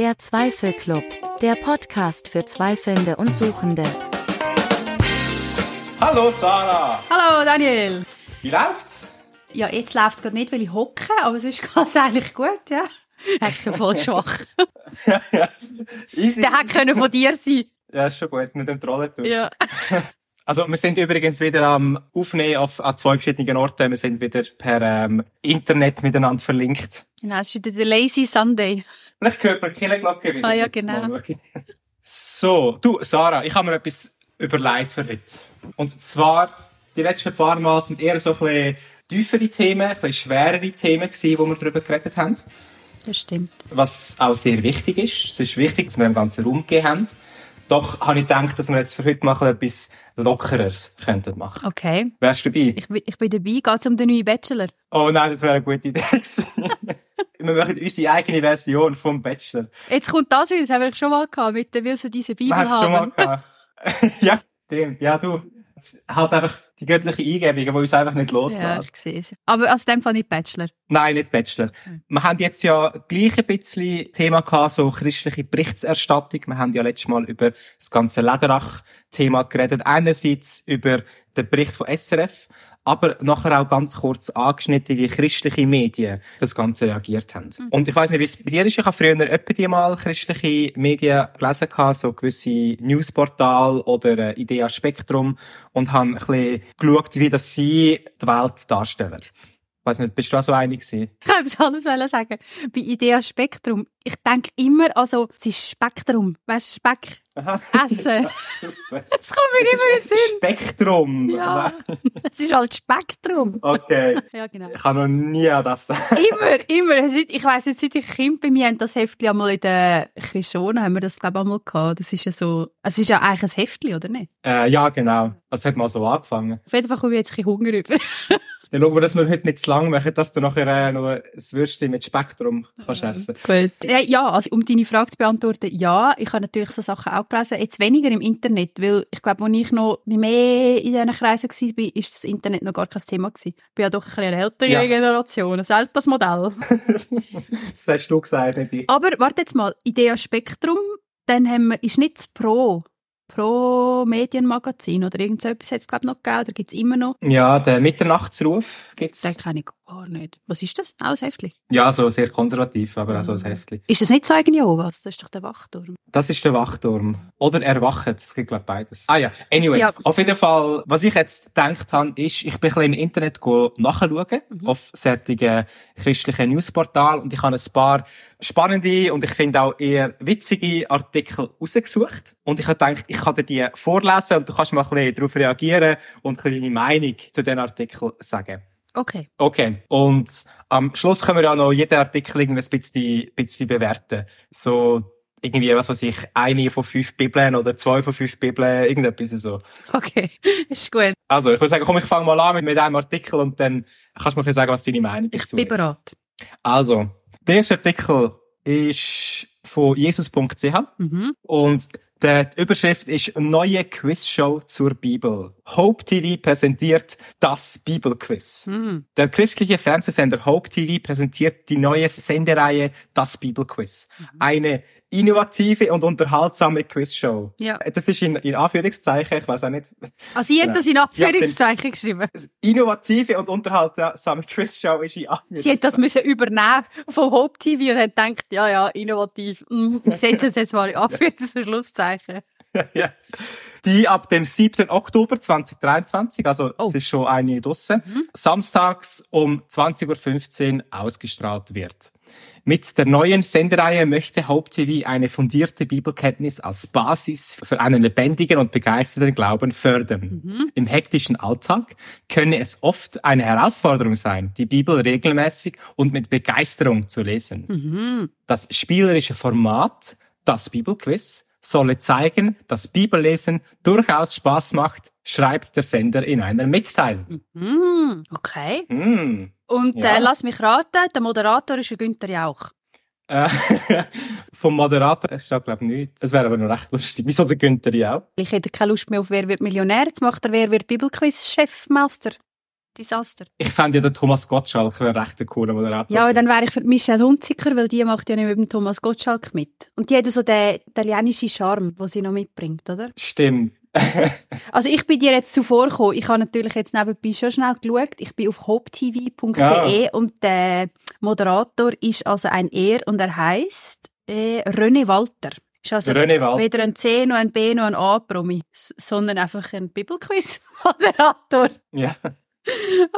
Der Zweifelclub, der Podcast für Zweifelnde und Suchende. Hallo Sarah! Hallo Daniel! Wie läuft's? Ja, jetzt läuft es gerade nicht, weil ich hocke, aber sonst geht es eigentlich gut, ja. Er ist so voll schwach. ja, ja. Easy. Der hätte können von dir sein Ja, ist schon gut, mit dem Trollen tust. Ja. Also, wir sind übrigens wieder am Aufnehmen auf, an zwei verschiedenen Orten. Wir sind wieder per ähm, Internet miteinander verlinkt. Genau, es ist wieder der Lazy Sunday. Vielleicht hört man die Killenglocke wieder. Ah ja, genau. So, du, Sarah, ich habe mir etwas überlegt für heute. Und zwar, die letzten paar Mal sind eher so ein bisschen tiefere Themen, ein bisschen schwerere Themen gewesen, wo wir darüber geredet haben. Das stimmt. Was auch sehr wichtig ist. Es ist wichtig, dass wir im ganzen Raum gegeben haben. Doch habe ich gedacht, dass wir jetzt für heute mal etwas Lockeres könnten machen. Okay. Wärst du dabei? Ich, bin- ich bin dabei. Geht es um den neuen Bachelor? Oh nein, das wäre eine gute Idee wir machen unsere eigene Version vom Bachelor. Jetzt kommt das wieder, das haben wir schon mal gehabt, mit der Willst du diese Bibel Man hat es schon mal haben? gehabt. ja, stimmt. Ja, du. Halt einfach die göttliche Eingebung, die uns einfach nicht Ja, loslässt. ich es. Aber aus dem Fall nicht Bachelor. Nein, nicht Bachelor. Wir haben jetzt ja gleich ein bisschen Thema gehabt, so christliche Berichterstattung. Wir haben ja letztes Mal über das ganze Lederach-Thema geredet. Einerseits über den Bericht von SRF, aber nachher auch ganz kurz angeschnitten, wie christliche Medien das Ganze reagiert haben. Und ich weiß nicht, wie es bei dir ist. Ich habe früher etwa die mal christliche Medien gelesen, gehabt, so gewisse Newsportal oder äh, Idea Spektrum und habe ein bisschen geschaut, wie das sie die Welt darstellen. Ich weiss nicht, bist du auch so einig gewesen? Ich kann etwas anderes wollen sagen. Bei Idea Spektrum, ich denke immer, also, es ist Spektrum. Weißt du, Speck Aha. essen. Das kommt mir immer in den Es ist Sinn. Spektrum. Ja. Es ist halt Spektrum. Okay. Ja, genau. Ich habe noch nie an das. Immer, immer. Ich weiss nicht, seit ich Kind bei mir haben das Heftli einmal in der Christiane haben wir das glaube ich einmal gehabt. Das ist ja so, es ist ja eigentlich ein Heftli, oder nicht? Äh, ja, genau. Also, es hat mal so angefangen. Auf jeden Fall komme ich jetzt ein bisschen Hunger über. Dann schauen wir, dass wir heute nicht zu lang machen, dass du nachher äh, noch ein Würstchen mit Spektrum kannst essen. Gut. Äh, Ja, also um deine Frage zu beantworten, ja, ich habe natürlich so Sachen auch gelesen. Jetzt weniger im Internet, weil ich glaube, als ich noch nicht mehr in diesen Kreisen war, ist das Internet noch gar kein Thema gewesen. Ich bin ja doch ein bisschen eine ältere Ja. Generation, ein älteres Modell. Das hast du gesagt, nicht ich. Aber warte jetzt mal, Idea Spektrum, dann haben wir, ist nicht das Pro, Pro Medienmagazin oder irgend so etwas hat es glaube ich noch gegeben, oder gibt es immer noch? Ja, den Mitternachtsruf gibt's. Den kenne ich gar nicht. Was ist das? Auch ein Heftli? Ja, so sehr konservativ, aber auch so ein Heftchen. Ist das nicht so eigentlich Jehovas? Das ist doch der Wachturm. Das ist der Wachturm. Oder Erwachen, das gibt, glaube ich, beides. Ah ja, anyway. Ja. Auf jeden Fall, was ich jetzt gedacht habe, ist, ich bin ein bisschen im Internet nachschauen, auf solchen christlichen Newsportal und ich habe ein paar spannende und ich finde auch eher witzige Artikel rausgesucht. Und ich habe gedacht, ich kann dir die vorlesen und du kannst mal ein bisschen darauf reagieren und ein bisschen deine Meinung zu den Artikeln sagen. Okay. Okay. Und am Schluss können wir ja noch jeden Artikel irgendwie ein bisschen, bisschen bewerten. So, irgendwie, was weiß ich, eine von fünf Bibeln oder zwei von fünf Bibeln, irgendetwas so. Okay, ist gut. Also, ich würde sagen, komm, ich fange mal an mit, mit einem Artikel und dann kannst du mir sagen, was deine Meinung Ich dazu bin ist. bereit. Also, der erste Artikel ist von jesus.ch Mhm. und die Überschrift ist Neue Quizshow zur Bibel. Hope TV präsentiert das Bibelquiz. Mhm. Der christliche Fernsehsender Hope TV präsentiert die neue Sendereihe Das Bibelquiz. Eine innovative und unterhaltsame Quizshow. Ja. Das ist in, in Anführungszeichen, ich weiß auch nicht. Also, sie hat das in Anführungszeichen geschrieben. Innovative und unterhaltsame Quizshow ist in Anführungszeichen. Sie hat das müssen übernehmen von Hope TV und hat gedacht, ja, ja, innovativ. Mm, Ich setze es jetzt mal in Anführungs- und Schlusszeichen. ja. Die ab dem 7. Oktober 2023, also Oh. es ist schon eine draussen, samstags um 20.15 Uhr ausgestrahlt wird. Mit der neuen Sendereihe möchte Hope TV eine fundierte Bibelkenntnis als Basis für einen lebendigen und begeisterten Glauben fördern. Im hektischen Alltag könne es oft eine Herausforderung sein, die Bibel regelmäßig und mit Begeisterung zu lesen. Mhm. Das spielerische Format, das Bibelquiz, solle zeigen, dass Bibellesen durchaus Spaß macht, schreibt der Sender in einer Mitteilung. Mm, okay. Hm. Und Ja. äh, lass mich raten, der Moderator ist Günther Jauch. Äh, vom Moderator steht, glaube ich, nichts. Es wäre aber noch recht lustig. Wieso der Günther ja auch? Ich hätte keine Lust mehr auf Wer wird Millionär. Jetzt macht er Wer wird Bibelquiz-Chefmeister. Desaster. Ich fände ja den Thomas Gottschalk wäre recht ein cooler Moderator. Ja, aber dann wäre ich für Michelle Hunziker, weil die macht ja nicht mit dem Thomas Gottschalk mit. Und die hat so den italienischen Charme, den sie noch mitbringt, oder? Stimmt. Also ich bin dir jetzt zuvor gekommen. Ich habe natürlich jetzt nebenbei schon schnell geschaut. Ich bin auf hopetv.de Ja. und der Moderator ist also ein Er und er heißt äh, René Walter. Ist also René Wald. weder ein C noch ein B noch ein A-Promi, sondern einfach ein Bibelquiz-Moderator. Ja.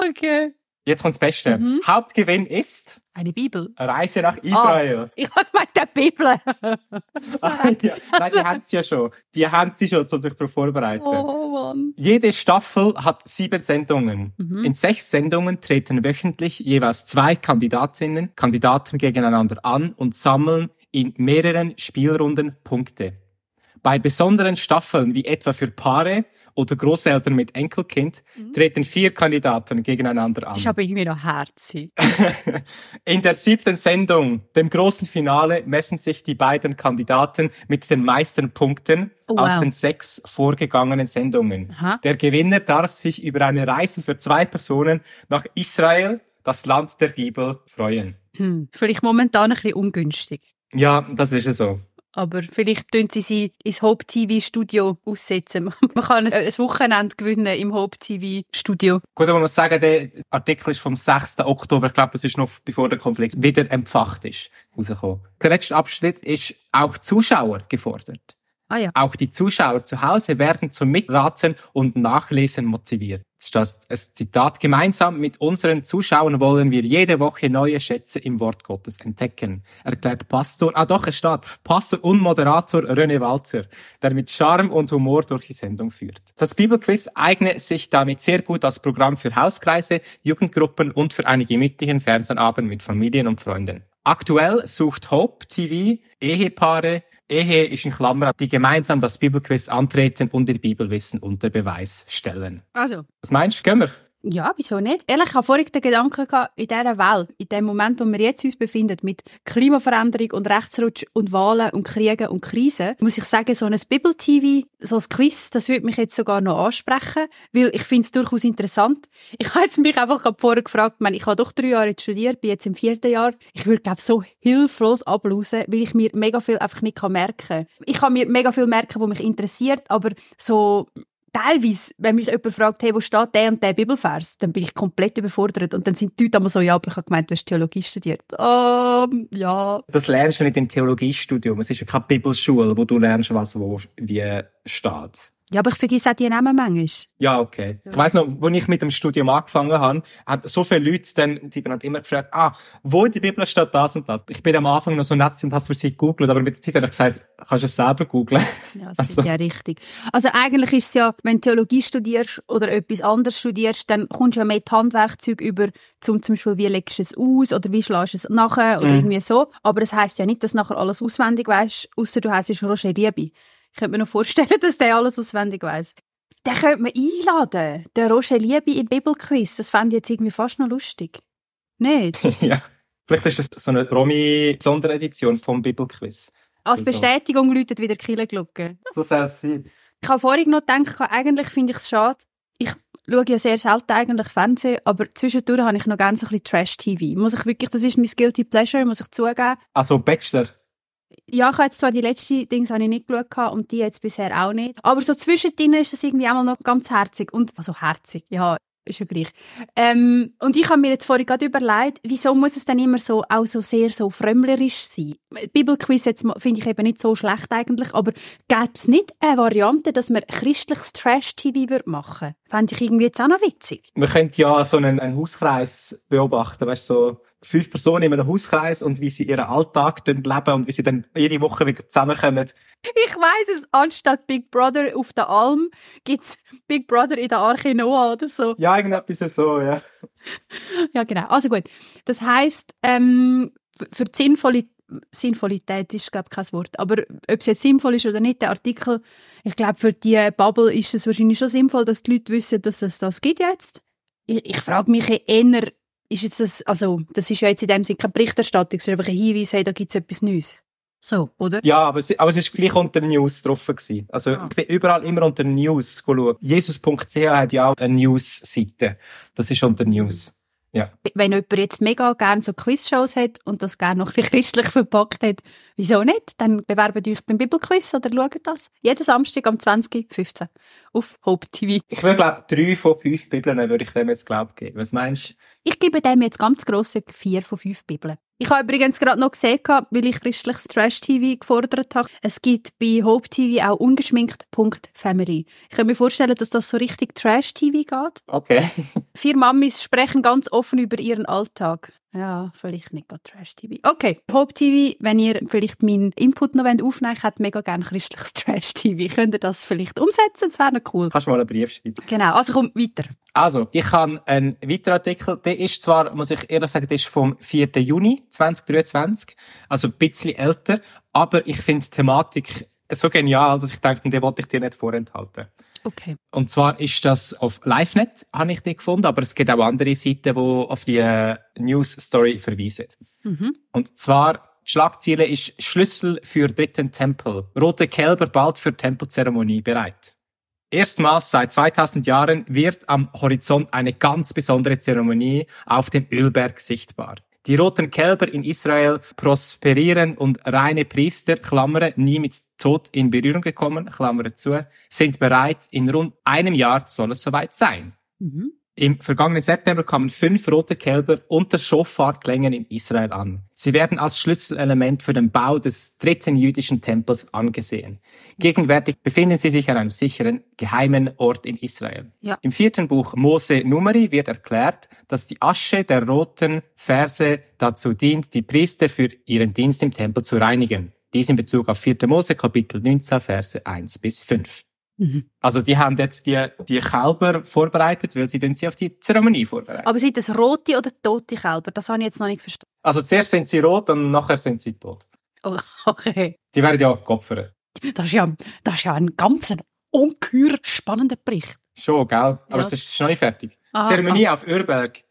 Okay. Jetzt kommt das Beste. Mhm. Hauptgewinn ist Eine Bibel. Reise nach Israel. Ich habe gemeint, der Bibel. Ah, ja. Nein, die haben sie ja schon. Die haben sie schon, um sich darauf vorbereiten. oh. Jede Staffel hat sieben Sendungen. Mhm. In sechs Sendungen treten wöchentlich jeweils zwei Kandidatinnen, Kandidaten gegeneinander an und sammeln in mehreren Spielrunden Punkte. Bei besonderen Staffeln, wie etwa für Paare oder Großeltern mit Enkelkind, treten vier Kandidaten gegeneinander an. Ist aber irgendwie noch herzig. In der siebten Sendung, dem großen Finale, messen sich die beiden Kandidaten mit den meisten Punkten Oh, aus wow. den sechs vorgegangenen Sendungen. Aha. Der Gewinner darf sich über eine Reise für zwei Personen nach Israel, das Land der Bibel, freuen. Hm. Vielleicht momentan ein bisschen ungünstig. Ja, das ist es so. Aber vielleicht tun sie sie ins Hope TV Studio aussetzen. Man kann ein Wochenende gewinnen im Hope TV Studio. Gut, aber man muss sagen, der Artikel ist vom 6. Oktober, ich glaube, das ist noch bevor der Konflikt wieder empfacht ist, rausgekommen. Der letzte Abschnitt ist auch Zuschauer gefordert. Ah ja. Auch die Zuschauer zu Hause werden zum Mitraten und Nachlesen motiviert. Ein Zitat. Gemeinsam mit unseren Zuschauern wollen wir jede Woche neue Schätze im Wort Gottes entdecken, erklärt Pastor, ah doch, es steht, Pastor und Moderator René Walzer, der mit Charme und Humor durch die Sendung führt. Das Bibelquiz eigne sich damit sehr gut als Programm für Hauskreise, Jugendgruppen und für einen gemütlichen Fernsehabend mit Familien und Freunden. Aktuell sucht Hope TV Ehepaare, Ehe ist in Klammern, die gemeinsam das Bibelquiz antreten und ihr Bibelwissen unter Beweis stellen. Also, Was meinst du, gehen wir? Ja, wieso nicht? Ehrlich, ich habe vorhin den Gedanken gehabt, in dieser Welt, in dem Moment, wo wir jetzt uns befinden, mit Klimaveränderung und Rechtsrutsch und Wahlen und Kriegen und Krisen, muss ich sagen, so ein Bibel-TV, so ein Quiz, das würde mich jetzt sogar noch ansprechen, weil ich finde es durchaus interessant. Ich habe jetzt mich einfach gerade vorher gefragt, ich, meine, ich habe doch drei Jahre jetzt studiert, bin jetzt im vierten Jahr. Ich würde, glaube so hilflos ablausen, weil ich mir mega viel einfach nicht merken kann. Ich kann mir mega viel merken, was mich interessiert, aber so teilweise, wenn mich jemand fragt, hey, wo steht der und der Bibelvers, dann bin ich komplett überfordert. Und dann sind die Leute immer so, ja, aber ich habe gemeint, du hast Theologie studiert. Ähm, ja. Das lernst du nicht im Theologiestudium. Es ist ja keine Bibelschule, wo du lernst, was wo wie steht. Ja, aber ich vergesse auch die Namen manchmal. Ja, okay. Ich weiss noch, als ich mit dem Studium angefangen habe, haben so viele Leute dann, die haben immer gefragt, ah, wo in der Bibel steht das und das. Ich bin am Anfang noch so nett und habe es für sie gegoogelt, aber mit der Zeit habe ich gesagt, kannst du es selber googeln. Ja, das Also- ist ja richtig. Also eigentlich ist es ja, wenn du Theologie studierst oder etwas anderes studierst, dann kommst du ja mehr die Handwerkzeuge über, zum zum Beispiel, wie legst du es aus oder wie schlägst du es nachher oder Mhm. irgendwie so. Aber das heisst ja nicht, dass du nachher alles auswendig weißt, außer du heisst Roger Liebe. Ich könnte mir noch vorstellen, dass der alles auswendig weiß. Den könnte man einladen, den Roger Liebe im Bibelquiz. Das fände ich jetzt irgendwie fast noch lustig. Nicht? ja. Vielleicht ist das so eine Romy-Sonderedition vom Bibelquiz. Als Also. Bestätigung läutet wieder die Kirchenglocke. So soll es sein. Ich habe vorhin noch gedacht, eigentlich finde ich es schade. Ich schaue ja sehr selten eigentlich Fernsehen, aber zwischendurch habe ich noch gerne so ein bisschen Trash-TV. Muss ich wirklich, das ist mein Guilty Pleasure, muss ich zugeben. Also, Bachelor. Ja, ich habe jetzt zwar die letzten Dings habe ich nicht geschaut und die jetzt bisher auch nicht. Aber so zwischendrin ist das irgendwie auch noch ganz herzig. Und, also herzig, ja, ist ja gleich. Ähm, und ich habe mir jetzt vorhin gerade überlegt, wieso muss es dann immer so, auch so sehr so frömmlerisch sein? Bibelquiz jetzt finde ich eben nicht so schlecht eigentlich, aber gäbe es nicht eine Variante, dass man christliches Trash-TV würde machen? Fände ich irgendwie jetzt auch noch witzig. Man könnte ja so einen, einen Hauskreis beobachten, weißt du, so fünf Personen in einem Hauskreis und wie sie ihren Alltag leben und wie sie dann jede Woche wieder zusammenkommen. Ich weiss es, anstatt Big Brother auf der Alm gibt es Big Brother in der Arche Noah oder so. Ja, irgendetwas so, ja. Ja, genau. Also gut. Das heisst, ähm, für die Sinnvolle Sinnvollität ist, glaube ich, kein Wort. Aber ob es jetzt sinnvoll ist oder nicht, der Artikel, ich glaube, für die Bubble ist es wahrscheinlich schon sinnvoll, dass die Leute wissen, dass es das gibt jetzt. Ich, ich frage mich eher, ist jetzt das, also, das ist ja jetzt in dem Sinne keine Berichterstattung, ist einfach ein Hinweis, hey, da gibt es etwas Neues. So, oder? Ja, aber es, aber es ist gleich unter News drauf gewesen. Also Ah. ich bin überall immer unter News geschaut. Jesus.ch hat ja auch eine News-Seite. Das ist unter News. Ja. Wenn jemand jetzt mega gerne so Quizshows hat und das gerne noch ein bisschen christlich verpackt hat, wieso nicht? Dann bewerbt euch beim Bibelquiz oder schaut das. Jeden Samstag am 20.15 auf Hope TV. Ich würde glaube drei von fünf Bibeln würde ich dem jetzt glaub geben. Was meinst du? Ich gebe dem jetzt ganz grosse vier von fünf Bibeln. Ich habe übrigens gerade noch gesehen, weil ich christliches Trash-TV gefordert habe. Es gibt bei Hope TV auch ungeschminkt.family. Ich kann mir vorstellen, dass das so richtig Trash-TV geht. Okay. Vier Mamis sprechen ganz offen über ihren Alltag. Ja, vielleicht nicht gerade Trash-TV. Okay, Hope TV, wenn ihr vielleicht meinen Input noch aufnehmen wollt, ich hätte mega gerne christliches Trash-TV. Könnt ihr das vielleicht umsetzen? Das wäre noch cool. Kannst du mal einen Brief schreiben. Genau, also komm, weiter. Also, ich habe einen weiteren Artikel, der ist zwar, muss ich ehrlich sagen, der ist vom 4. Juni 2023, also ein bisschen älter, aber ich finde die Thematik so genial, dass ich denke, den wollte ich dir nicht vorenthalten. Okay. Und zwar ist das auf LiveNet, habe ich den gefunden, aber es gibt auch andere Seiten, die auf die äh, News Story verweisen. Mhm. Und zwar, die Schlagziele ist Schlüssel für dritten Tempel. Rote Kälber bald für Tempelzeremonie bereit. Erstmals seit 2000 Jahren wird am Horizont eine ganz besondere Zeremonie auf dem Ölberg sichtbar. Die roten Kälber in Israel prosperieren und reine Priester, Klammer, nie mit Tod in Berührung gekommen, Klammer zu, sind bereit. In rund einem Jahr soll es soweit sein. Mhm. Im vergangenen September kamen fünf rote Kälber unter Schofarklängen in Israel an. Sie werden als Schlüsselelement für den Bau des dritten jüdischen Tempels angesehen. Gegenwärtig befinden sie sich an einem sicheren, geheimen Ort in Israel. Ja. Im vierten Buch Mose Numeri wird erklärt, dass die Asche der roten Verse dazu dient, die Priester für ihren Dienst im Tempel zu reinigen. Dies in Bezug auf 4. Mose Kapitel 19 Verse 1 bis 5. Mhm. Also die haben jetzt die, die Kälber vorbereitet, weil sie dann sie auf die Zeremonie vorbereiten. Aber sind das rote oder tote Kälber? Das habe ich jetzt noch nicht verstanden. Also zuerst sind sie rot und nachher sind sie tot. Oh, okay. Die werden ja geopfert. Das ist ja, das ist ja ein ganz ungeheuer spannender Bericht. Schon, gell? Aber Ja. es ist noch nicht fertig. Aha, Zeremonie auf Örberg.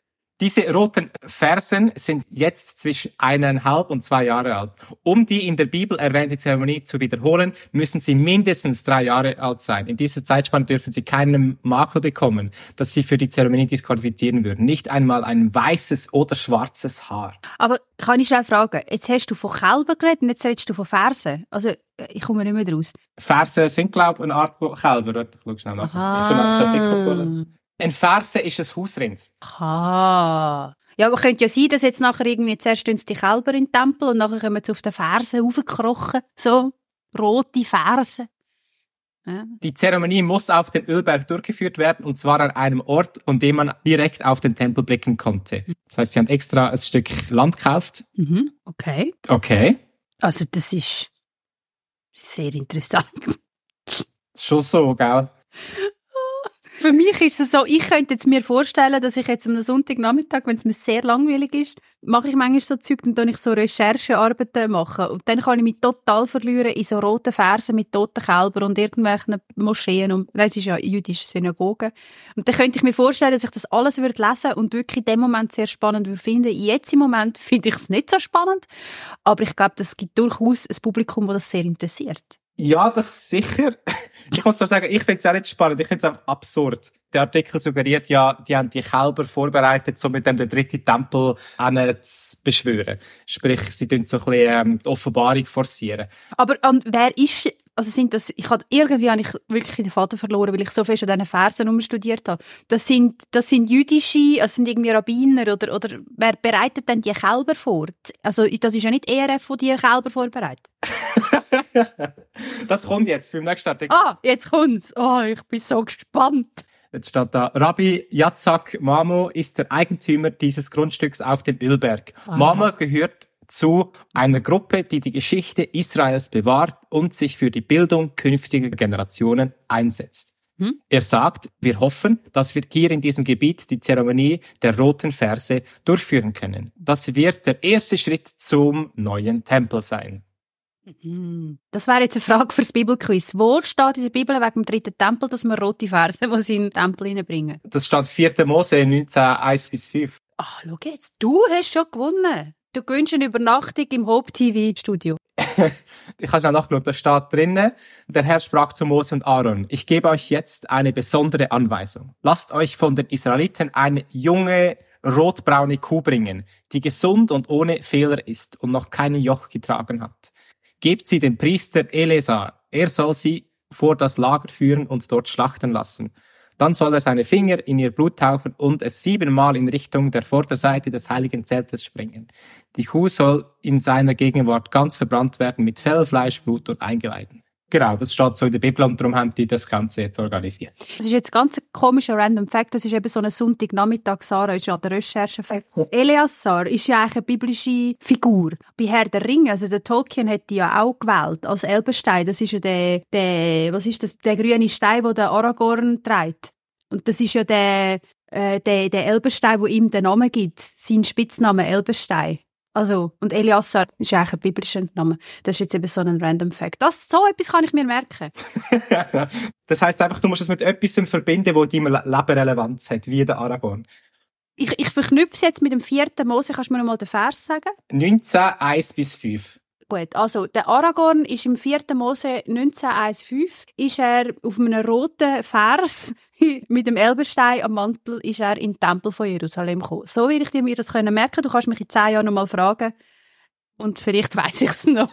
Diese roten Fersen sind jetzt zwischen eineinhalb und zwei Jahre alt. Um die in der Bibel erwähnte Zeremonie zu wiederholen, müssen sie mindestens drei Jahre alt sein. In dieser Zeitspanne dürfen sie keinen Makel bekommen, das sie für die Zeremonie disqualifizieren würden. Nicht einmal ein weißes oder schwarzes Haar. Aber kann ich schnell fragen, jetzt hast du von Kälber geredet und jetzt redest du von Fersen. Also, äh, ich komme nicht mehr draus. Fersen sind, glaube ich, eine Art Kälber. Warte, Ich schau schnell nach. Ich bin Ein Ferse ist ein Hausrind. Ah. Ja, aber könnte ja sein, dass jetzt nachher irgendwie zuerst die Kälber in den Tempel und nachher kommen sie auf den Fersen raufgekrochen. So, rote Fersen. Ja. Die Zeremonie muss auf dem Ölberg durchgeführt werden und zwar an einem Ort, an dem man direkt auf den Tempel blicken konnte. Das heißt, sie haben extra ein Stück Land gekauft. Mhm. Okay. Okay. Also, das ist sehr interessant. Schon so, gell? Für mich ist es so, ich könnte jetzt mir vorstellen, dass ich jetzt am Sonntagnachmittag, wenn es mir sehr langweilig ist, mache ich manchmal so Zeug, dann ich so Recherchearbeiten machen. Und dann kann ich mich total verlieren in so roten Versen mit toten Kälbern und irgendwelchen Moscheen. Und das ist ja jüdische Synagoge. Und dann könnte ich mir vorstellen, dass ich das alles würde lesen und wirklich in dem Moment sehr spannend würde finden. Jetzt im Moment finde ich es nicht so spannend. Aber ich glaube, es gibt durchaus ein Publikum, das das sehr interessiert. Ja, das sicher. Ich muss zwar sagen, ich finde es auch nicht spannend, ich finde es einfach absurd. Der Artikel suggeriert ja, die haben die Kälber vorbereitet, um mit dem den dritten Tempel zu beschwören. Sprich, sie tun so ein bisschen ähm, die Offenbarung forcieren. Aber und wer ist, also sind das, ich habe irgendwie habe ich wirklich den Vater verloren, weil ich so fest an diesen Versen umstudiert habe. Das sind, das sind jüdische, also sind irgendwie Rabbiner oder, oder wer bereitet denn die Kälber vor? Also das ist ja nicht ERF, wo die Kälber vorbereitet. das kommt jetzt beim nächsten Artikel. Ah, jetzt kommt's. Oh, ich bin so gespannt. Jetzt steht da, Rabbi Yatzak Mamo ist der Eigentümer dieses Grundstücks auf dem Ölberg. Wow. Mamo gehört zu einer Gruppe, die die Geschichte Israels bewahrt und sich für die Bildung künftiger Generationen einsetzt. Hm? Er sagt, wir hoffen, dass wir hier in diesem Gebiet die Zeremonie der roten Verse durchführen können. Das wird der erste Schritt zum neuen Tempel sein. Mhm. Das wäre jetzt eine Frage fürs Bibelquiz. Wo steht in der Bibel wegen dem dritten Tempel, dass man rote Versen muss in den Tempel hineinbringen? Das steht 4. Mose 19, 1 bis 5. Ach, schau jetzt, du hast schon gewonnen. Du gönnst eine Übernachtung im Hope TV Studio. ich habe schnell nachgeschaut, da steht drinnen, der Herr sprach zu Mose und Aaron, ich gebe euch jetzt eine besondere Anweisung. Lasst euch von den Israeliten eine junge, rotbraune Kuh bringen, die gesund und ohne Fehler ist und noch keine Joch getragen hat. Gebt sie dem Priester Elesar, er soll sie vor das Lager führen und dort schlachten lassen. Dann soll er seine Finger in ihr Blut tauchen und es siebenmal in Richtung der Vorderseite des heiligen Zeltes springen. Die Kuh soll in seiner Gegenwart ganz verbrannt werden mit Fell, Fleisch, Blut und Eingeweiden. Genau, das steht so in der Bibel und darum haben die das Ganze jetzt organisiert. Das ist jetzt ganz ein komischer Random Fact. Das ist eben so ein Sonntagnachmittag. Sarah ist an der Recherche. Eleazar ist ja eigentlich eine biblische Figur. Bei Herr der Ringe, also der Tolkien hat die ja auch gewählt als Elbenstein. Das ist ja der, der, was ist das, der grüne Stein, den der Aragorn trägt. Und das ist ja der, äh, der, der Elbenstein, wo ihm den Namen gibt. Sein Spitzname Elbenstein. Also, und Eliassar ist eigentlich ein biblischer Name. Das ist jetzt eben so ein random Fact. Das, so etwas kann ich mir merken. das heißt einfach, du musst es mit etwas verbinden, wo deinem Leben Relevanz hat, wie der Aragorn. Ich, ich verknüpfe es jetzt mit dem vierten Mose. Kannst du mir noch mal den Vers sagen? 19, 1 bis 5. Gut, also der Aragorn ist im 4. Mose 19.1.5 ist er auf einem roten Vers mit dem Elbenstein am Mantel ist er in den Tempel von Jerusalem gekommen. So will ich dir mir das können merken. Du kannst mich in zehn Jahren noch mal fragen, und vielleicht weiß ich es noch.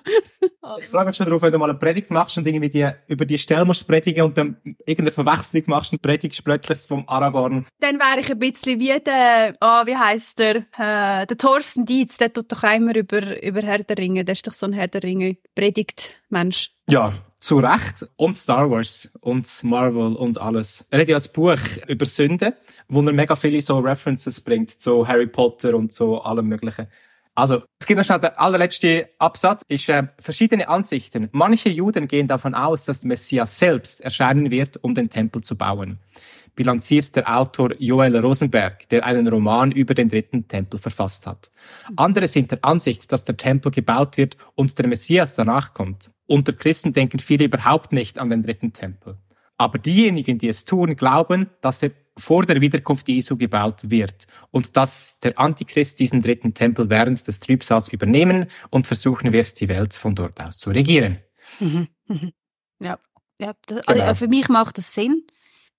ich frage mich schon darauf, wenn du mal eine Predigt machst und irgendwie die, über die Stelle musst predigen und dann irgendeine Verwechslung machst und predigst plötzlich vom Aragorn. Dann wäre ich ein bisschen wie der, oh, wie heisst der, äh, der Thorsten Dietz, der tut doch immer über, über Herr der Ringe, der ist doch so ein Herr der Ringe Predigt-Mensch. Ja, zu Recht. Und Star Wars und Marvel und alles. Er hat ja ein Buch über Sünde, wo er mega viele so References bringt, so Harry Potter und so allem möglichen. Also, es gibt noch schnell der allerletzte Absatz, ist äh, verschiedene Ansichten. Manche Juden gehen davon aus, dass der Messias selbst erscheinen wird, um den Tempel zu bauen. Bilanziert der Autor Joel Rosenberg, der einen Roman über den dritten Tempel verfasst hat. Andere sind der Ansicht, dass der Tempel gebaut wird und der Messias danach kommt. Unter Christen denken viele überhaupt nicht an den dritten Tempel. Aber diejenigen, die es tun, glauben, dass er vor der Wiederkunft Jesu gebaut wird und dass der Antichrist diesen dritten Tempel während des Trübsals übernehmen und versuchen wird, die Welt von dort aus zu regieren. Mhm. Mhm. Ja, ja das, also genau. für mich macht das Sinn.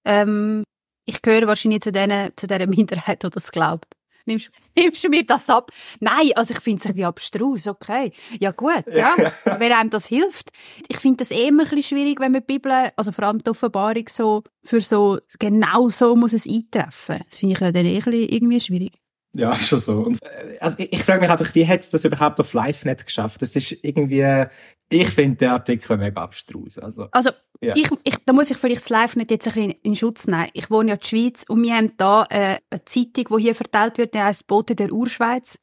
Ähm, ich gehöre wahrscheinlich zu, denen, zu dieser Minderheit, die das glaubt. Nimmst, nimmst du mir das ab? Nein, also ich finde es ein bisschen abstrus, okay. Ja gut, ja, wenn einem das hilft. Ich finde das eh immer ein bisschen schwierig, wenn man die Bibel, also vor allem die Offenbarung so, für so, genau so muss es eintreffen. Das finde ich ja dann eh irgendwie schwierig. Ja, schon so. Und, äh, also ich, ich frage mich einfach, wie hat es das überhaupt auf LiveNet geschafft? Das ist irgendwie, ich finde den Artikel mega abstrus. Also, also ja. ich, ich, da muss ich vielleicht das LiveNet jetzt ein bisschen in Schutz nehmen. Ich wohne ja in der Schweiz und wir haben da äh, eine Zeitung, die hier verteilt wird, die heisst Bote der Urschweiz.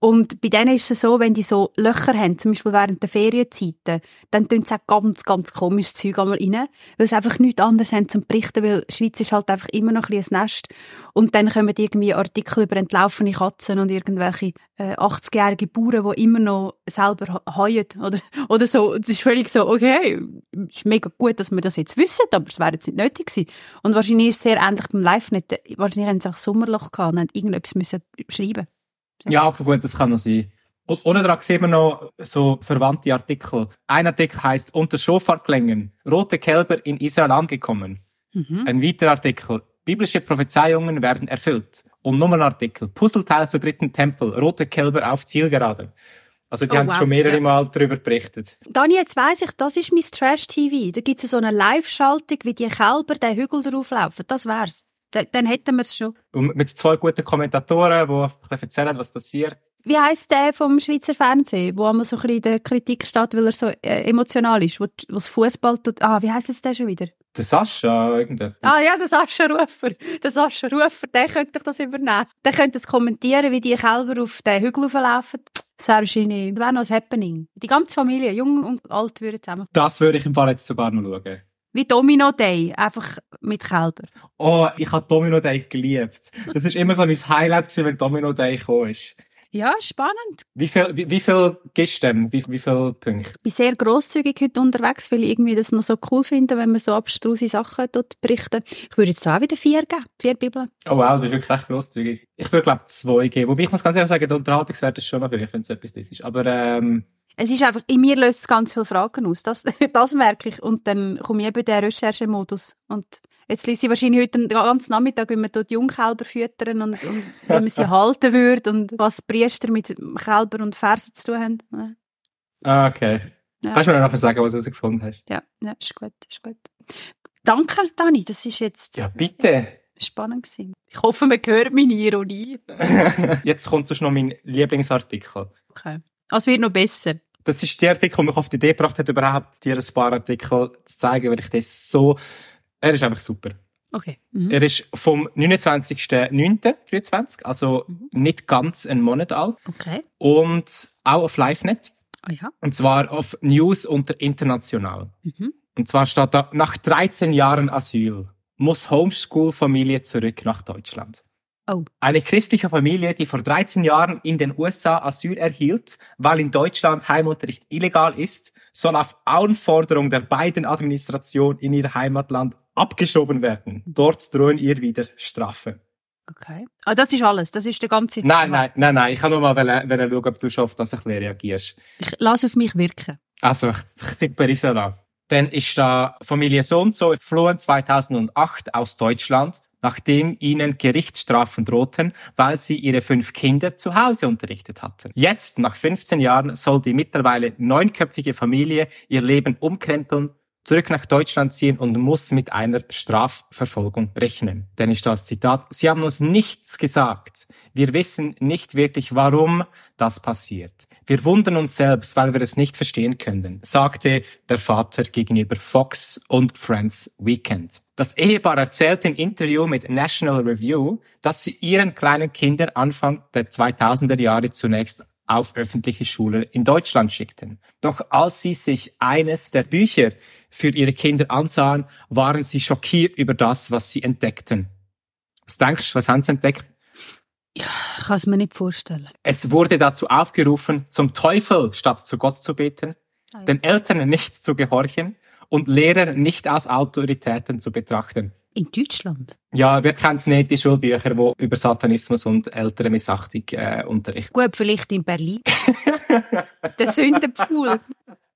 Und bei denen ist es so, wenn die so Löcher haben, zum Beispiel während der Ferienzeiten, dann tun sie auch ganz, ganz komisches Zeug einmal rein, weil sie einfach nichts anderes haben zum Berichten, weil die Schweiz ist halt einfach immer noch ein, ein Nest. Und dann kommen irgendwie Artikel über entlaufene Katzen und irgendwelche äh, 80-jährige Bauern, die immer noch selber heuen oder, oder so. Es ist völlig so, okay, es ist mega gut, dass wir das jetzt wissen, aber es wäre jetzt nicht nötig gewesen. Und wahrscheinlich ist es sehr ähnlich beim Live-Net. Wahrscheinlich haben sie auch Sommerloch gehabt und irgendetwas müssen schreiben ja, gut, das kann noch sein. Und ohne dran sehen wir noch so verwandte Artikel. Ein Artikel heißt Unter Schofarklängen, rote Kälber in Israel angekommen. Mhm. Ein weiterer Artikel, biblische Prophezeiungen werden erfüllt. Und nochmal ein Artikel, Puzzleteil für dritten Tempel, rote Kälber auf Zielgerade. Also die oh, haben wow. schon mehrere. Mal darüber berichtet. Dani, jetzt weiss ich, das ist mein Trash-TV. Da gibt es so eine Live-Schaltung, wie die Kälber den Hügel drauf laufen. Das wär's dann hätten wir es schon. Und mit zwei guten Kommentatoren, die erzählen, was passiert. Wie heisst der vom Schweizer Fernsehen, wo immer so ein bisschen in der Kritik steht, weil er so äh, emotional ist, wo, wo das Fußball tut? Ah, wie heisst jetzt der schon wieder? Der Sascha, irgendetwas. Ah ja, der Sascha Rufer. Der Sascha Rufer, der könnte doch das übernehmen. Der könnte es kommentieren, wie die Kälber auf den Hügel laufen. Das wäre wahrscheinlich, das wäre noch ein Happening. Die ganze Familie, jung und alt, würden zusammen. Das würde ich im Fall jetzt sogar noch schauen. Wie Domino Day, einfach mit Kälber. Oh, ich habe Domino Day geliebt. Das ist immer so mein Highlight gewesen, wenn Domino Day gekommen ist. Ja, spannend. Wie viel, wie, wie viel gibst du? Wie, wie viele Punkte? Ich bin sehr grosszügig heute unterwegs, weil ich irgendwie das noch so cool finde, wenn man so abstruse Sachen dort berichten. Ich würde jetzt auch wieder vier geben. Vier Bibeln. Oh wow, du bist wirklich recht grosszügig. Ich würde, glaube zwei geben. Wobei ich muss ganz ehrlich sagen, der Unterhaltungswert ist schon natürlich, wenn es etwas das ist. Aber, ähm, Es ist einfach, in mir löst es ganz viele Fragen aus. Das, das merke ich. Und dann komme ich eben in den Recherchemodus. Und jetzt lese ich wahrscheinlich heute den ganzen Nachmittag, wie man dort Jungkälber füttern und, und wie man sie halten würde und was Priester mit Kälber und Fersen zu tun haben. Ah, okay. Ja. Kannst du mir noch sagen, was du herausgefunden hast? Ja, ja, ist gut, ist gut. Danke, Dani, das ist jetzt Ja, bitte. spannend gewesen. Ich hoffe, man hört meine Ironie. Jetzt kommt sonst noch mein Lieblingsartikel. Okay. Es wird noch besser. Das ist der Artikel, der mich auf die Idee gebracht hat, überhaupt dir ein paar Artikel zu zeigen, weil ich das so... Er ist einfach super. Okay. Mhm. Er ist vom 29.09.23, also nicht ganz einen Monat alt. Okay. Und auch auf LiveNet. Ah ja. Und zwar auf News unter International. Mhm. Und zwar steht da, nach 13 Jahren Asyl muss Homeschool-Familie zurück nach Deutschland. Oh. Eine christliche Familie, die vor 13 Jahren in den USA Asyl erhielt, weil in Deutschland Heimunterricht illegal ist, soll auf Anforderung der beiden Administration in ihr Heimatland abgeschoben werden. Dort drohen ihr wieder Strafe. Okay. Ah, das ist alles. Das ist der ganze. Nein, nein, nein, nein. Ich kann nur mal wollen, wollen schauen, ob du schon auf das ein bisschen reagierst. Ich lasse auf mich wirken. Also, ich, tippe Isela. Dann ist da Familie so und so flohen 2008 aus Deutschland, nachdem ihnen Gerichtsstrafen drohten, weil sie ihre fünf Kinder zu Hause unterrichtet hatten. Jetzt, nach 15 Jahren, soll die mittlerweile neunköpfige Familie ihr Leben umkrempeln, zurück nach Deutschland ziehen und muss mit einer Strafverfolgung rechnen. Denn ist das Zitat, Sie haben uns nichts gesagt. Wir wissen nicht wirklich, warum das passiert. Wir wundern uns selbst, weil wir es nicht verstehen können, sagte der Vater gegenüber Fox und Friends Weekend. Das Ehepaar erzählt im Interview mit National Review, dass sie ihren kleinen Kindern Anfang der 2000er Jahre zunächst auf öffentliche Schulen in Deutschland schickten. Doch als sie sich eines der Bücher für ihre Kinder ansahen, waren sie schockiert über das, was sie entdeckten. Was denkst du, was haben sie entdeckt? Ich kann es mir nicht vorstellen. Es wurde dazu aufgerufen, zum Teufel statt zu Gott zu beten, den Eltern nicht zu gehorchen und Lehrer nicht als Autoritäten zu betrachten. In Deutschland? Ja, wir kennen nicht die Schulbücher, die über Satanismus und ältere Missachtung äh, unterrichten. Gut, vielleicht in Berlin. der Sündenpfuhl.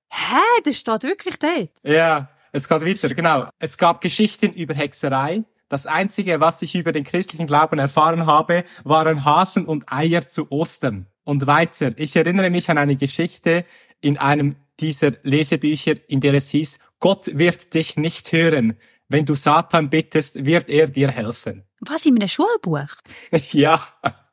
Hä? Das steht wirklich dort? Ja, es geht weiter, genau. Es gab Geschichten über Hexerei. Das Einzige, was ich über den christlichen Glauben erfahren habe, waren Hasen und Eier zu Ostern. Und weiter. Ich erinnere mich an eine Geschichte in einem dieser Lesebücher, in der es hieß, Gott wird dich nicht hören. Wenn du Satan bittest, wird er dir helfen. Was, in einem Schulbuch? ja,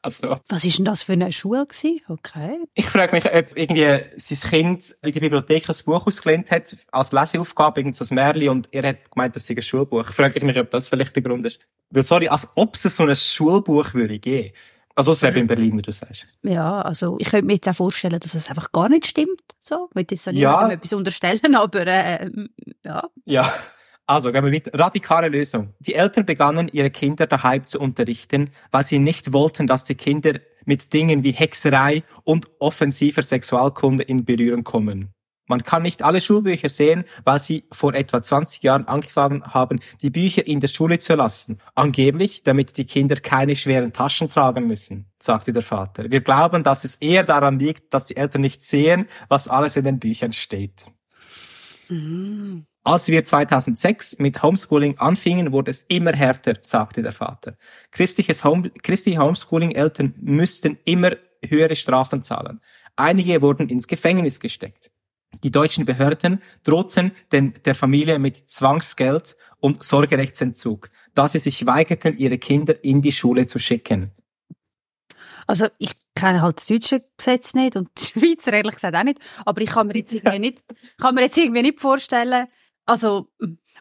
also. Was ist denn das für eine Schule gewesen? Okay. Ich frage mich, ob irgendwie sein Kind in der Bibliothek ein Buch ausgelehnt hat, als Leseaufgabe, irgend so ein Märchen, und er hat gemeint, das sei ein Schulbuch. Frage ich mich, ob das vielleicht der Grund ist. Weil, sorry, als ob es so ein Schulbuch würde geben. Also, es wäre in Berlin, wie du sagst. Ja, also ich könnte mir jetzt auch vorstellen, dass es einfach gar nicht stimmt. So, ich will jetzt Ja. niemandem etwas unterstellen, aber äh, ja. Ja. Also, gehen wir weiter. Radikale Lösung. Die Eltern begannen, ihre Kinder daheim zu unterrichten, weil sie nicht wollten, dass die Kinder mit Dingen wie Hexerei und offensiver Sexualkunde in Berührung kommen. Man kann nicht alle Schulbücher sehen, weil sie vor etwa 20 Jahren angefangen haben, die Bücher in der Schule zu lassen. Angeblich, damit die Kinder keine schweren Taschen tragen müssen, sagte der Vater. Wir glauben, dass es eher daran liegt, dass die Eltern nicht sehen, was alles in den Büchern steht. Als wir 2006 mit Homeschooling anfingen, wurde es immer härter, sagte der Vater. Christliches Home, christliche Homeschooling-Eltern müssten immer höhere Strafen zahlen. Einige wurden ins Gefängnis gesteckt. Die deutschen Behörden drohten den, der Familie mit Zwangsgeld und Sorgerechtsentzug, da sie sich weigerten, ihre Kinder in die Schule zu schicken. Also ich kenne halt das deutsche Gesetz nicht und die Schweizer ehrlich gesagt auch nicht, aber ich kann mir jetzt irgendwie nicht, kann mir jetzt irgendwie nicht vorstellen, also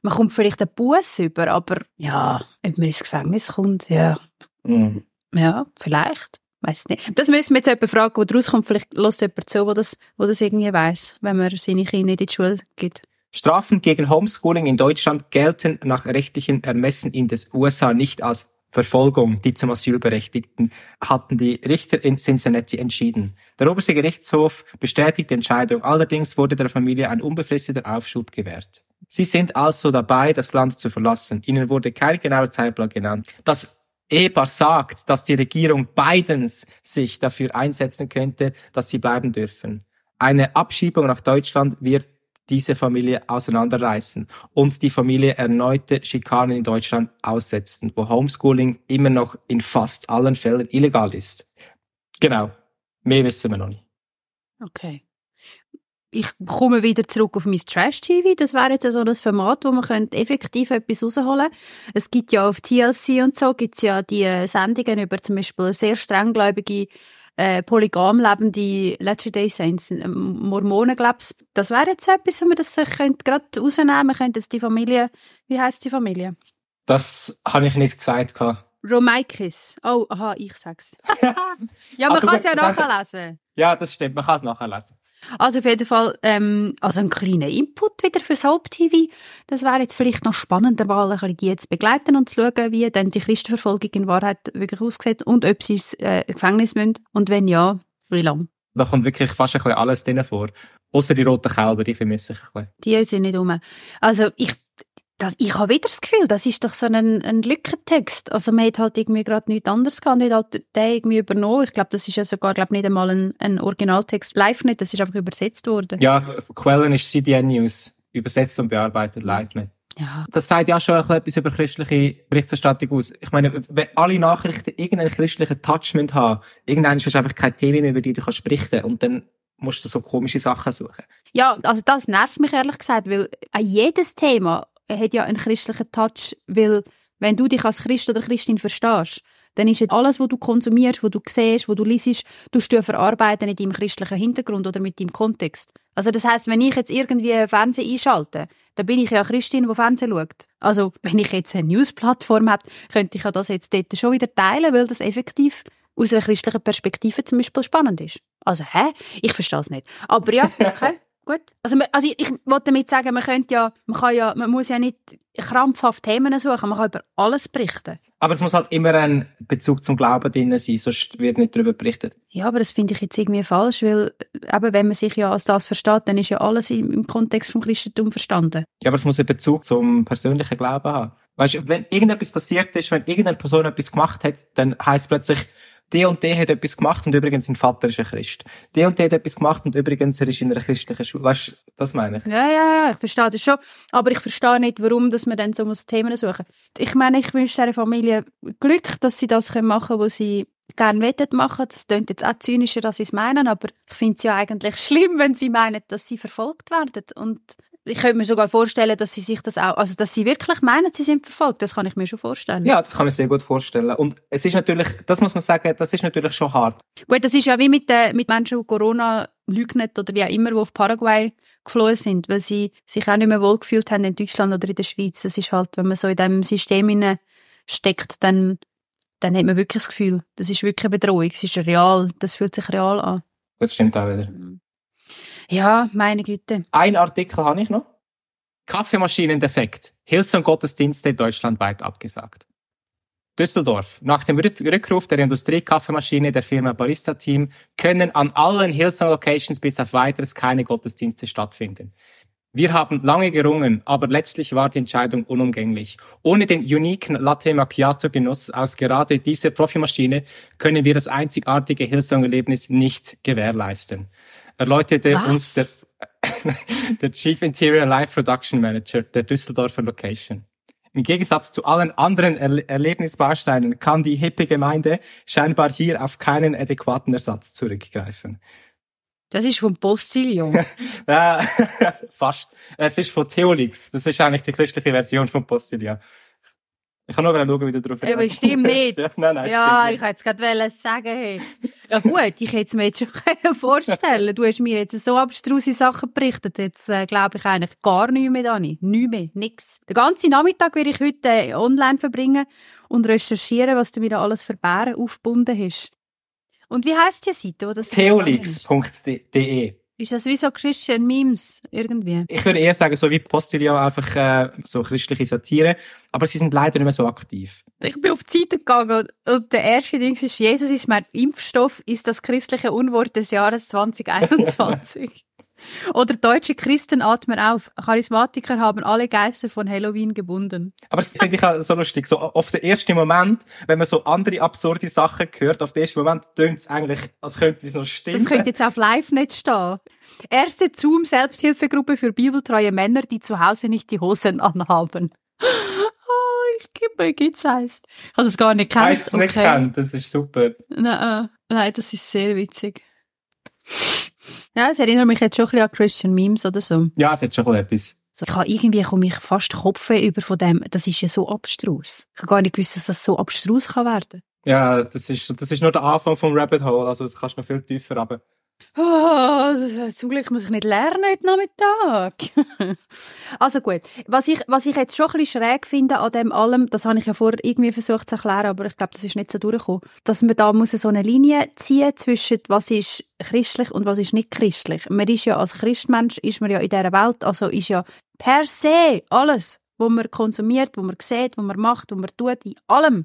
man kommt vielleicht einen Bus über, aber ja, ob man ins Gefängnis kommt, ja, Mhm. ja, vielleicht. Weiß nicht. Das müssen wir jetzt jemanden fragen, der rauskommt. Vielleicht lässt jemand zu, der das, wo das irgendwie weiss, wenn man seine Kinder in die Schule gibt. Strafen gegen Homeschooling in Deutschland gelten nach rechtlichen Ermessen in des USA nicht als Verfolgung, die zum Asylberechtigten, hatten die Richter in Cincinnati entschieden. Der oberste Gerichtshof bestätigt die Entscheidung, allerdings wurde der Familie ein unbefristeter Aufschub gewährt. Sie sind also dabei, das Land zu verlassen. Ihnen wurde kein genauer Zeitplan genannt. Das Ehepaar sagt, dass die Regierung Bidens sich dafür einsetzen könnte, dass sie bleiben dürfen. Eine Abschiebung nach Deutschland wird diese Familie auseinanderreißen und die Familie erneute Schikanen in Deutschland aussetzen, wo Homeschooling immer noch in fast allen Fällen illegal ist. Genau. Mehr wissen wir noch nicht. Okay. Ich komme wieder zurück auf mein Trash-TV. Das wäre jetzt so ein Format, wo man könnte effektiv etwas rausholen Es gibt ja auf TLC und so gibt's ja die Sendungen über zum Beispiel sehr strenggläubige äh, polygam lebende Latter-day Saints, äh, Mormonen, glaubst Das wäre jetzt etwas, wenn man das gerade rausnehmen könnte. Jetzt die Familie, wie heißt die Familie? Das habe ich nicht gesagt. Romaikis. Oh, aha, ich sag's. ja, man also, kann es ja nachlesen. Ja, das stimmt, man kann es nachlesen. Also auf jeden Fall, ähm, also ein kleiner Input wieder fürs Haupt-TV. Das wäre jetzt vielleicht noch spannender, mal ein bisschen zu begleiten und zu schauen, wie dann die Christenverfolgung in Wahrheit wirklich aussieht und ob sie ins äh, Gefängnis müssen und wenn ja, wie lange. Da kommt wirklich fast ein bisschen alles drin vor. Außer die roten Kälber, die vermisse ich ein bisschen. Die sind nicht um. Also ich das, ich habe wieder das Gefühl, das ist doch so ein, ein Lückentext. Also man hat halt irgendwie gerade nichts anderes gehabt, nicht halt den irgendwie übernommen. Ich glaube, das ist ja sogar glaub, nicht einmal ein, ein Originaltext live nicht, das ist einfach übersetzt worden. Ja, Quellen ist CBN News, übersetzt und bearbeitet live nicht. Ja. Das sagt ja schon etwas über christliche Berichterstattung aus. Ich meine, wenn alle Nachrichten irgendeinen christlichen Touch haben, irgendwann ist einfach kein Thema mehr, über die du kannst berichten und dann musst du so komische Sachen suchen. Ja, also das nervt mich ehrlich gesagt, weil jedes Thema hat ja einen christlichen Touch, weil wenn du dich als Christ oder Christin verstehst, dann ist alles, was du konsumierst, was du siehst, was du liest, du du verarbeiten in deinem christlichen Hintergrund oder mit deinem Kontext. Also das heißt, wenn ich jetzt irgendwie Fernsehen einschalte, dann bin ich ja Christin, die Fernsehen schaut. Also wenn ich jetzt eine Newsplattform habe, könnte ich ja das jetzt dort schon wieder teilen, weil das effektiv aus einer christlichen Perspektive zum Beispiel spannend ist. Also, hä? Ich verstehe es nicht. Aber ja, okay. Gut. Also, also ich, ich wollte damit sagen, man könnte ja, man kann ja, man muss ja nicht krampfhaft Themen suchen, man kann über alles berichten. Aber es muss halt immer ein Bezug zum Glauben drin sein, sonst wird nicht darüber berichtet. Ja, aber das finde ich jetzt irgendwie falsch, weil eben, wenn man sich ja als das versteht, dann ist ja alles im, Kontext vom Christentum verstanden. Ja, aber es muss einen Bezug zum persönlichen Glauben haben. Weißt du, wenn irgendetwas passiert ist, wenn irgendeine Person etwas gemacht hat, dann heißt plötzlich, der und der hat etwas gemacht und übrigens sein Vater ist ein Christ. Der und der hat etwas gemacht und übrigens er ist in einer christlichen Schule. Weißt du, das meine ich? Ja, ja, ja, ich verstehe das schon. Aber ich verstehe nicht, warum dass man dann so Themen suchen Ich meine, ich wünsche dieser Familie Glück, dass sie das machen können, was sie gerne wettet machen. Das klingt jetzt auch zynischer, als sie es meinen, aber ich finde es ja eigentlich schlimm, wenn sie meinen, dass sie verfolgt werden. Und ich könnte mir sogar vorstellen, dass sie sich das auch, also dass sie wirklich meinen, sie sind verfolgt. Das kann ich mir schon vorstellen. Ja, das kann ich sehr gut vorstellen. Und es ist natürlich, das muss man sagen, das ist natürlich schon hart. Gut, das ist ja wie mit, den, mit Menschen, die Corona leugnen oder wie auch immer, die auf Paraguay geflohen sind, weil sie sich auch nicht mehr wohlgefühlt haben in Deutschland oder in der Schweiz. Das ist halt, wenn man so in diesem System steckt, dann, dann hat man wirklich das Gefühl, das ist wirklich eine Bedrohung. Es ist real, das fühlt sich real an. Das stimmt auch wieder. Ja, meine Güte. Ein Artikel habe ich noch. Kaffeemaschinendefekt. Hillsong-Gottesdienste deutschlandweit abgesagt. Düsseldorf. Nach dem Rückruf der Industriekaffeemaschine der Firma Barista Team können an allen Hillsong Locations bis auf weiteres keine Gottesdienste stattfinden. Wir haben lange gerungen, aber letztlich war die Entscheidung unumgänglich. Ohne den uniken Latte Macchiato Genuss aus gerade dieser Profimaschine können wir das einzigartige Hillsong Erlebnis nicht gewährleisten erläuterte Was? uns der, der Chief Interior Life Production Manager der Düsseldorfer Location. Im Gegensatz zu allen anderen er Erlebnisbausteinen kann die hippe Gemeinde scheinbar hier auf keinen adäquaten Ersatz zurückgreifen. Das ist vom Postillon. ja, fast. Es ist von Theolix. Das ist eigentlich die christliche Version vom Postillon. Ich kann nur schauen, wie du drauf reagierst. Aber stimmt nicht. ja, nein, nein, ja ich hätte es gerade sagen hey. Ja gut, ich hätte es mir jetzt schon vorstellen Du hast mir jetzt so abstruse Sachen berichtet. Jetzt äh, glaube ich eigentlich gar nichts mehr, Dani. Nichts mehr, nix. Den ganzen Nachmittag werde ich heute äh, online verbringen und recherchieren, was du mir da alles für Bären aufgebunden hast. Und wie heisst die Seite, wo das Theolix.de ist das wie so Christian Memes irgendwie? Ich würde eher sagen, so wie Postillon einfach äh, so christliche Satire, aber sie sind leider nicht mehr so aktiv. Ich bin auf die Seite gegangen und der erste Ding ist, Jesus ist mein Impfstoff, ist das christliche Unwort des Jahres 2021. Oder deutsche Christen atmen auf. Charismatiker haben alle Geister von Halloween gebunden. Aber das finde ich auch so lustig. So, auf den ersten Moment, wenn man so andere absurde Sachen hört, auf den ersten Moment tönt es eigentlich, als könnte es noch stimmen. Das könnte jetzt auf live nicht stehen. Erste Zoom-Selbsthilfegruppe für bibeltreue Männer, die zu Hause nicht die Hosen anhaben. Oh, ich gebe mir gibt's eins. Ich habe das gar nicht. Hast du es nicht Okay. kennt? Das ist super. Nein, äh, nein, das ist sehr witzig. Ja, es erinnert mich jetzt schon ein bisschen an Christian Memes oder so. Ja, es hat schon etwas. So, ich habe irgendwie komme ich fast Kopfweh über von dem. Das ist ja so abstrus. Ich habe gar nicht gewusst, dass das so abstrus kann werden. Ja, das ist, das ist nur der Anfang vom Rabbit Hole, also das kannst du noch viel tiefer runter. Oh, zum Glück muss ich nicht lernen heute Nachmittag. also gut, was ich, was ich jetzt schon ein bisschen schräg finde an dem allem, das habe ich ja vorher irgendwie versucht zu erklären, aber ich glaube, das ist nicht so durchgekommen, dass man da muss so eine Linie ziehen zwischen was ist christlich und was ist nicht christlich. Man ist ja als Christmensch, ist man ja in dieser Welt, also ist ja per se alles, was man konsumiert, was man sieht, was man macht, was man tut, in allem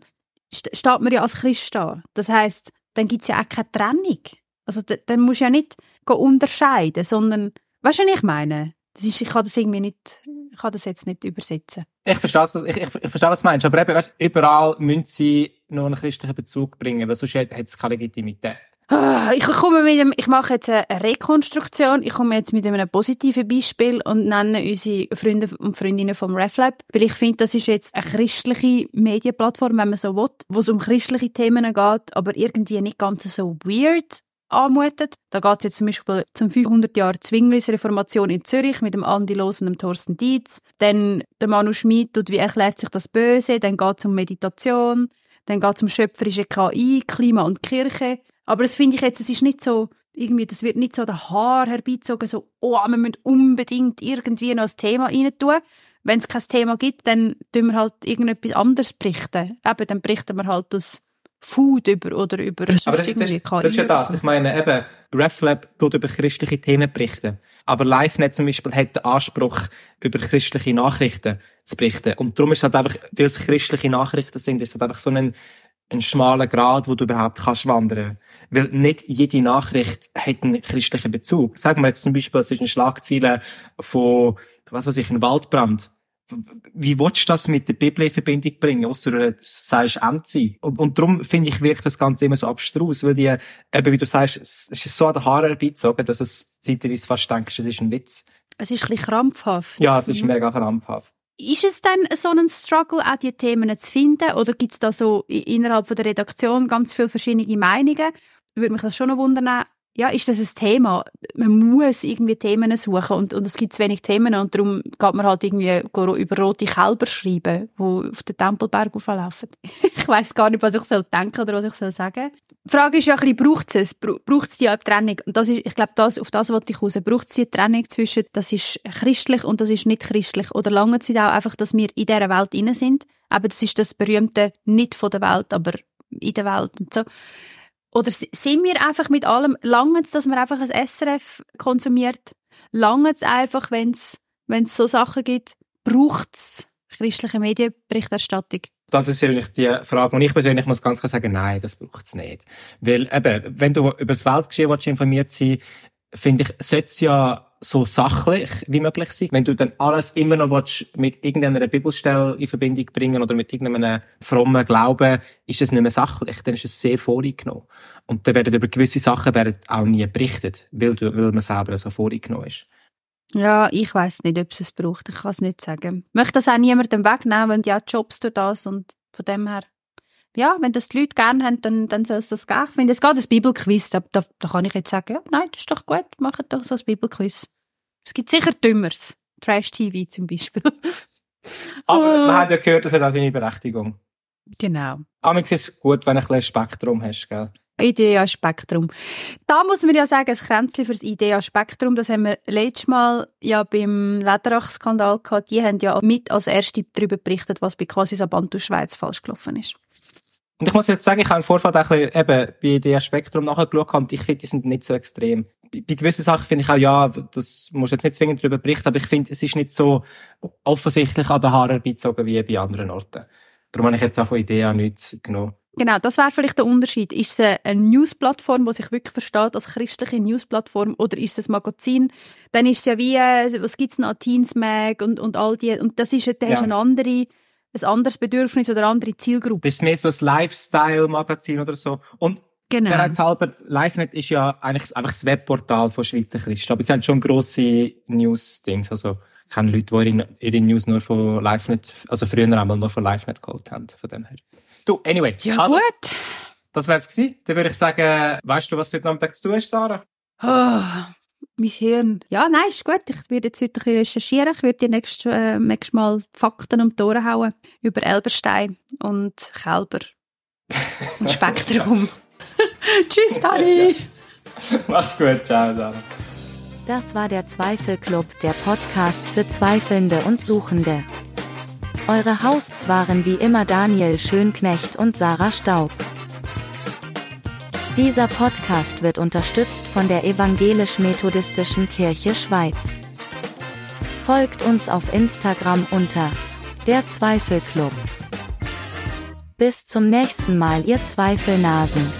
st- steht man ja als Christ da. Das heißt, dann gibt es ja auch keine Trennung. Also dann musst du ja nicht unterscheiden, sondern, weißt du, was ich meine? Das ist, ich kann das irgendwie nicht, ich kann das jetzt nicht übersetzen. Ich verstehe, was, ich, ich, ich verstehe, was du meinst, aber eben, weißt, überall müssen sie noch einen christlichen Bezug bringen, weil sonst hat hat es keine Legitimität. Ah, Ich komme mit dem, ich mache jetzt eine Rekonstruktion. Ich komme jetzt mit einem positiven Beispiel und nenne unsere Freunde und Freundinnen vom RefLab, weil ich finde, das ist jetzt eine christliche Medienplattform, wenn man so will, wo es um christliche Themen geht, aber irgendwie nicht ganz so weird anmutet. Da geht es jetzt zum Beispiel zum 500 Jahre Zwinglis-Reformation in Zürich mit dem Andi Los und dem Thorsten Dietz. Dann der Manu Schmid und wie erklärt sich das Böse. Dann geht es um Meditation. Dann geht es um schöpferische KI, Klima und Kirche. Aber das finde ich jetzt, es ist nicht so, irgendwie, das wird nicht so der Haar herbeizogen, so, oh, wir müssen unbedingt irgendwie noch ein Thema rein tun. Wenn es kein Thema gibt, dann tun wir halt irgendetwas anderes berichten. Eben, dann berichten wir halt aus Food über oder über Aber das, das, irgendwie ist- das ist ja das. Ich meine, eben, RefLab tut über christliche Themen berichten. Aber LiveNet zum Beispiel hat den Anspruch, über christliche Nachrichten zu berichten. Und darum ist es halt einfach, weil es christliche Nachrichten sind, ist es halt einfach so ein, ein schmaler Grad, wo du überhaupt kannst wandern. Weil nicht jede Nachricht hat einen christlichen Bezug. Sagen wir jetzt zum Beispiel, es ist eine Schlagzeile von, was weiß ich, ein Waldbrand. Wie willst du das mit der Bibel in Verbindung bringen, ausser du sagst Endzeit? Und, und darum finde ich, wirkt das Ganze immer so abstrus, weil die, eben wie du sagst, es ist so an den Haaren herbeizogen, dass es zeitweise fast denkst, es ist ein Witz. Es ist ein bisschen krampfhaft. Ja, es ist Mhm. mega krampfhaft. Ist es dann so ein Struggle, auch die Themen zu finden? Oder gibt es da so innerhalb von der Redaktion ganz viele verschiedene Meinungen? Würde mich das schon noch wundern. Ja, ist das ein Thema? Man muss irgendwie Themen suchen und, und es gibt zu wenig Themen und darum geht man halt irgendwie über rote Kälber schreiben, die auf den Tempelberg auflaufen. ich weiß gar nicht, was ich soll denken oder was ich soll sagen. Die Frage ist ja ein bisschen, braucht es? Bra- Braucht es die Trennung? Und das ist, ich glaube, das, auf das wollte ich raus. Braucht es die Trennung zwischen, das ist christlich und das ist nicht christlich? Oder lange es auch einfach, dass wir in dieser Welt inne sind? Aber das ist das berühmte nicht von der Welt, aber in der Welt und so. Oder si- sind wir einfach mit allem, lange dass man einfach ein SRF konsumiert? Lange es einfach, wenn es so Sachen gibt, braucht es christliche Medienberichterstattung? Das ist eigentlich die Frage. Und ich persönlich muss ganz klar sagen, nein, das braucht es nicht. Weil eben, wenn du über das Weltgeschehen informiert sein finde ich, sollte es ja so sachlich wie möglich sein. Wenn du dann alles immer noch willst, mit irgendeiner Bibelstelle in Verbindung bringen oder mit irgendeinem frommen Glauben, ist es nicht mehr sachlich. Dann ist es sehr voreingenommen. Und dann werden über gewisse Sachen werden auch nie berichtet, weil, du, weil man selber so voreingenommen ist. Ja, ich weiß nicht, ob es es braucht. Ich kann es nicht sagen. Ich möchte das auch niemandem wegnehmen, wenn ja Jobs durch das und von dem her. Ja, wenn das die Leute gerne haben, dann, dann soll es das geben. Ich finde, es geht ein Bibelquiz. Da, da, da kann ich jetzt sagen, ja, nein, das ist doch gut, macht doch so ein Bibelquiz. Es gibt sicher Dümmeres. Trash-TV zum Beispiel. Aber man hat ja gehört, das hat auch seine Berechtigung. genau. Aber es ist gut, wenn du ein bisschen Spektrum hast, gell? Idea Spektrum. Da muss man ja sagen, ein Kränzchen für das Idea Spektrum, das haben wir letztes Mal ja beim Lederach-Skandal gehabt. Die haben ja mit als Erste darüber berichtet, was bei Quasi Sabantu Schweiz falsch gelaufen ist. Und ich muss jetzt sagen, ich habe im Vorfeld auch ein bisschen, eben, bei der Spektrum nachgeschaut und ich finde, die sind nicht so extrem. Bei, gewissen Sachen finde ich auch, ja, das muss jetzt nicht zwingend darüber berichten, aber ich finde, es ist nicht so offensichtlich an den Haaren herbeizogen wie bei anderen Orten. Darum habe ich jetzt auch von Idea nichts genommen. Genau, das wäre vielleicht der Unterschied. Ist es eine Newsplattform, die sich wirklich versteht als christliche Newsplattform, oder ist es ein Magazin? Dann ist es ja wie, äh, was gibt es noch, Teens Mag und, und all die, und das ist, da ja. hast eine andere, ein anderes Bedürfnis oder andere Zielgruppe. Das ist mehr so ein Lifestyle-Magazin oder so. Und Genau. halber, LiveNet ist ja eigentlich einfach das Webportal von Schweizer Christen. Aber es sind schon grosse News-Dings. Also, ich kenne Leute, die ihre, News nur von LiveNet, also früher einmal nur von LiveNet geholt haben, von dem her. Du, anyway. Ja, also, gut. Das wär's gewesen. Dann würde ich sagen, weißt du, was du heute Nachmittag zu tun hast, Sarah? Oh, mein Hirn. Ja, nein, ist gut. Ich werde jetzt heute ein bisschen recherchieren. Ich werde dir nächstes, äh, nächstes Mal Fakten um die Ohren hauen über Elberstein und Kälber und Spektrum. Tschüss, Dani. Mach's gut. Ciao, Sarah. Das war der Zweifelclub, der Podcast für Zweifelnde und Suchende. Eure Hosts waren wie immer Daniel Schönknecht und Sarah Staub. Dieser Podcast wird unterstützt von der Evangelisch-Methodistischen Kirche Schweiz. Folgt uns auf Instagram unter der Zweifelclub. Bis zum nächsten Mal, ihr Zweifelnasen.